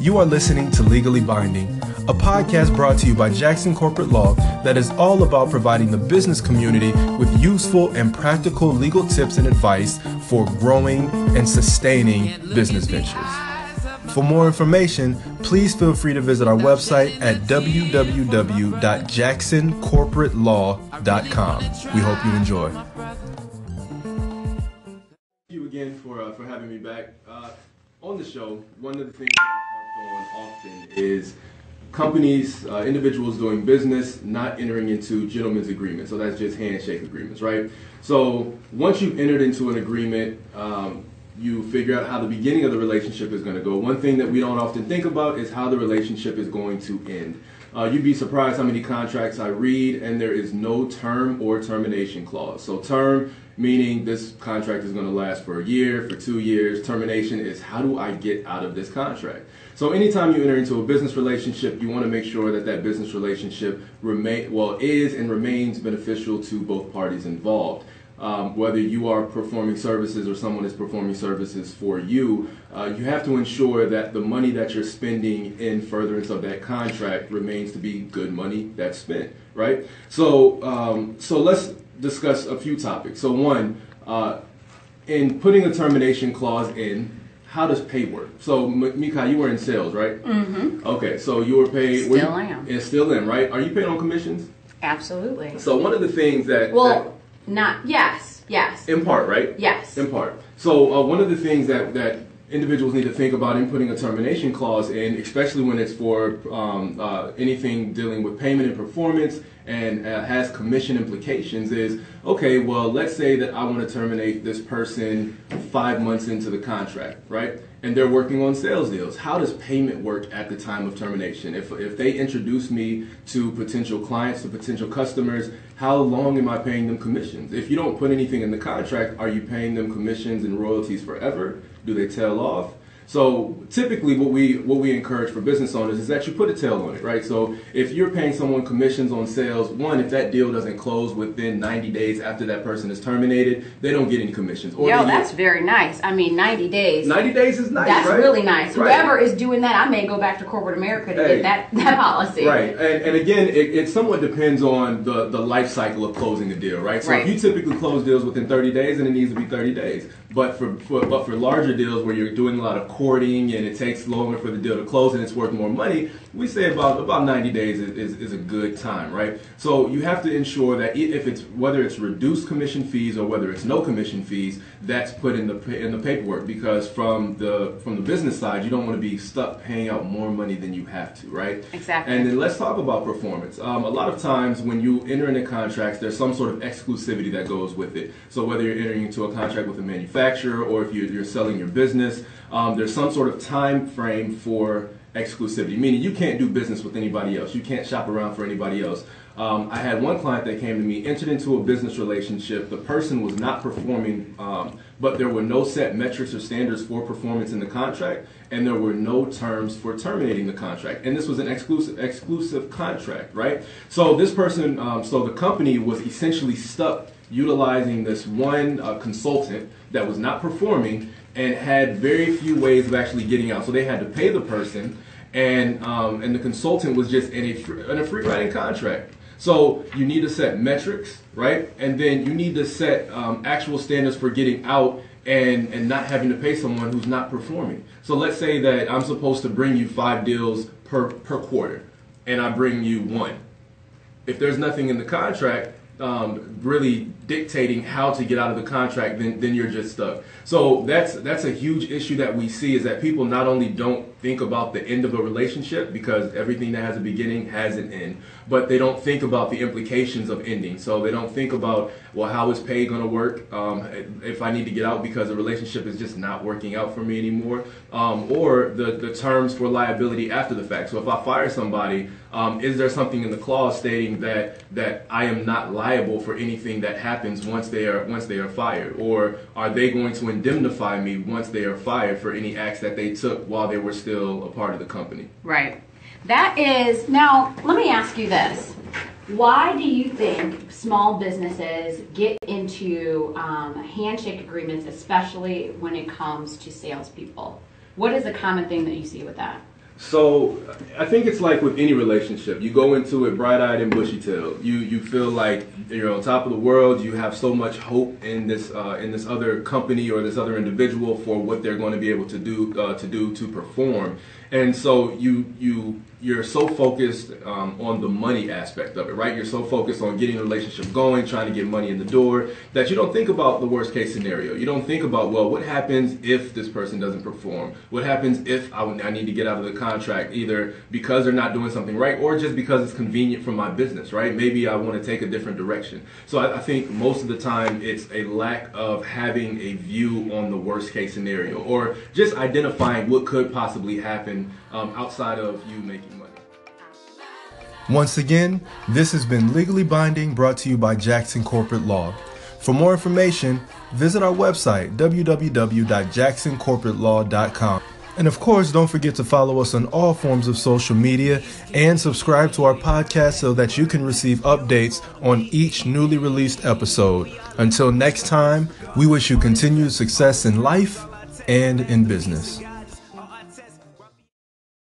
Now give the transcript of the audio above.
You are listening to Legally Binding, a podcast brought to you by Jackson Corporate Law that is all about providing the business community with useful and practical legal tips and advice for growing and sustaining business ventures. For more information, please feel free to visit our website at www.jacksoncorporatelaw.com. We hope you enjoy. Thank you again for, uh, for having me back. Uh, on the show, one of the things that I harp on often is companies, uh, individuals doing business, not entering into gentlemen's agreements. So that's just handshake agreements, right? So once you've entered into an agreement, um, you figure out how the beginning of the relationship is going to go. One thing that we don't often think about is how the relationship is going to end. Uh, you'd be surprised how many contracts I read, and there is no term or termination clause. So, term meaning this contract is going to last for a year, for two years. Termination is how do I get out of this contract? So, anytime you enter into a business relationship, you want to make sure that that business relationship remain well is and remains beneficial to both parties involved um, whether you are performing services or someone is performing services for you, uh, you have to ensure that the money that you're spending in furtherance of that contract remains to be good money that's spent, right? So, um, so let's discuss a few topics. So, one, uh, in putting a termination clause in, how does pay work? So, Mika, you were in sales, right? Mm-hmm. Okay, so you were paid. Still am. And still in, right? Are you paid on commissions? Absolutely. So, one of the things that Well, that, not yes, yes, in part, right? yes. In part. So uh, one of the things that, that individuals need to think about in putting a termination clause in, especially when it's for um, uh, anything dealing with payment and performance and uh, has commission implications, is okay. Well, let's say that I want to terminate this person five months into the contract, right? And they're working on sales deals. How does payment work at the time of termination? If, if they introduce me to potential clients, to potential customers, how long am I paying them commissions? If you don't put anything in the contract, are you paying them commissions and royalties forever? Do they tail off? So typically, what we what we encourage for business owners is that you put a tail on it, right? So if you're paying someone commissions on sales, one, if that deal doesn't close within 90 days after that person is terminated, they don't get any commissions. Or Yo, that's very nice. I mean, 90 days. 90 days is nice. That's right? really nice. Right. Whoever is doing that, I may go back to corporate America to Hey. get that, that policy. Right, and, and again, it, it somewhat depends on the, the life cycle of closing a deal, right? So Right. if you typically close deals within 30 days, then it needs to be 30 days. But for, for but for larger deals where you're doing a lot of courting and it takes longer for the deal to close and it's worth more money, we say about about 90 days is, is, is a good time, right? So you have to ensure that if it's whether it's reduced commission fees or whether it's no commission fees, that's put in the in the paperwork because from the from the business side, you don't want to be stuck paying out more money than you have to, right? Exactly. And then let's talk about performance. Um, a lot of times when you enter into contracts, there's some sort of exclusivity that goes with it. So whether you're entering into a contract with a manufacturer or if you're, you're selling your business, um, there's some sort of time frame for exclusivity, meaning you can't do business with anybody else. You can't shop around for anybody else. Um, I had one client that came to me, entered into a business relationship. The person was not performing, um, but there were no set metrics or standards for performance in the contract, and there were no terms for terminating the contract. And this was an exclusive exclusive contract, right? So this person, um, so the company was essentially stuck utilizing this one uh, consultant that was not performing and had very few ways of actually getting out. So they had to pay the person, and um, and the consultant was just in a in a free riding contract. So you need to set metrics, right? And then you need to set um, actual standards for getting out and and not having to pay someone who's not performing. So let's say that I'm supposed to bring you five deals per per quarter, and I bring you one. If there's nothing in the contract um, really dictating how to get out of the contract, then then you're just stuck. So that's that's a huge issue that we see is that people not only don't think about the end of a relationship because everything that has a beginning has an end, but they don't think about the implications of ending. So they don't think about well, how is pay going to work um, if I need to get out because the relationship is just not working out for me anymore, um, or the the terms for liability after the fact. So if I fire somebody, um, is there something in the clause stating that that I am not liable for anything that happens once they are once they are fired, or are they going to indemnify me once they are fired for any acts that they took while they were still a part of the company? Right. That is now. Let me ask you this: Why do you think small businesses get into um, handshake agreements, especially when it comes to salespeople? What is a common thing that you see with that? So I think it's like with any relationship. You go into it bright-eyed and bushy-tailed. You you feel like you're on top of the world. You have so much hope in this uh, in this other company or this other individual for what they're going to be able to do uh, to do to perform. And so you you you're so focused um, on the money aspect of it, right? You're so focused on getting the relationship going, trying to get money in the door, that you don't think about the worst case scenario. You don't think about, well, what happens if this person doesn't perform? What happens if I, I need to get out of the contract, either because they're not doing something right or just because it's convenient for my business, right? Maybe I want to take a different direction. So I, I think most of the time it's a lack of having a view on the worst case scenario or just identifying what could possibly happen um, outside of you making money. Once again, this has been Legally Binding brought to you by Jackson Corporate Law. For more information, visit our website www.jacksoncorporatelaw.com. And of course, don't forget to follow us on all forms of social media and subscribe to our podcast so that you can receive updates on each newly released episode. Until next time, we wish you continued success in life and in business.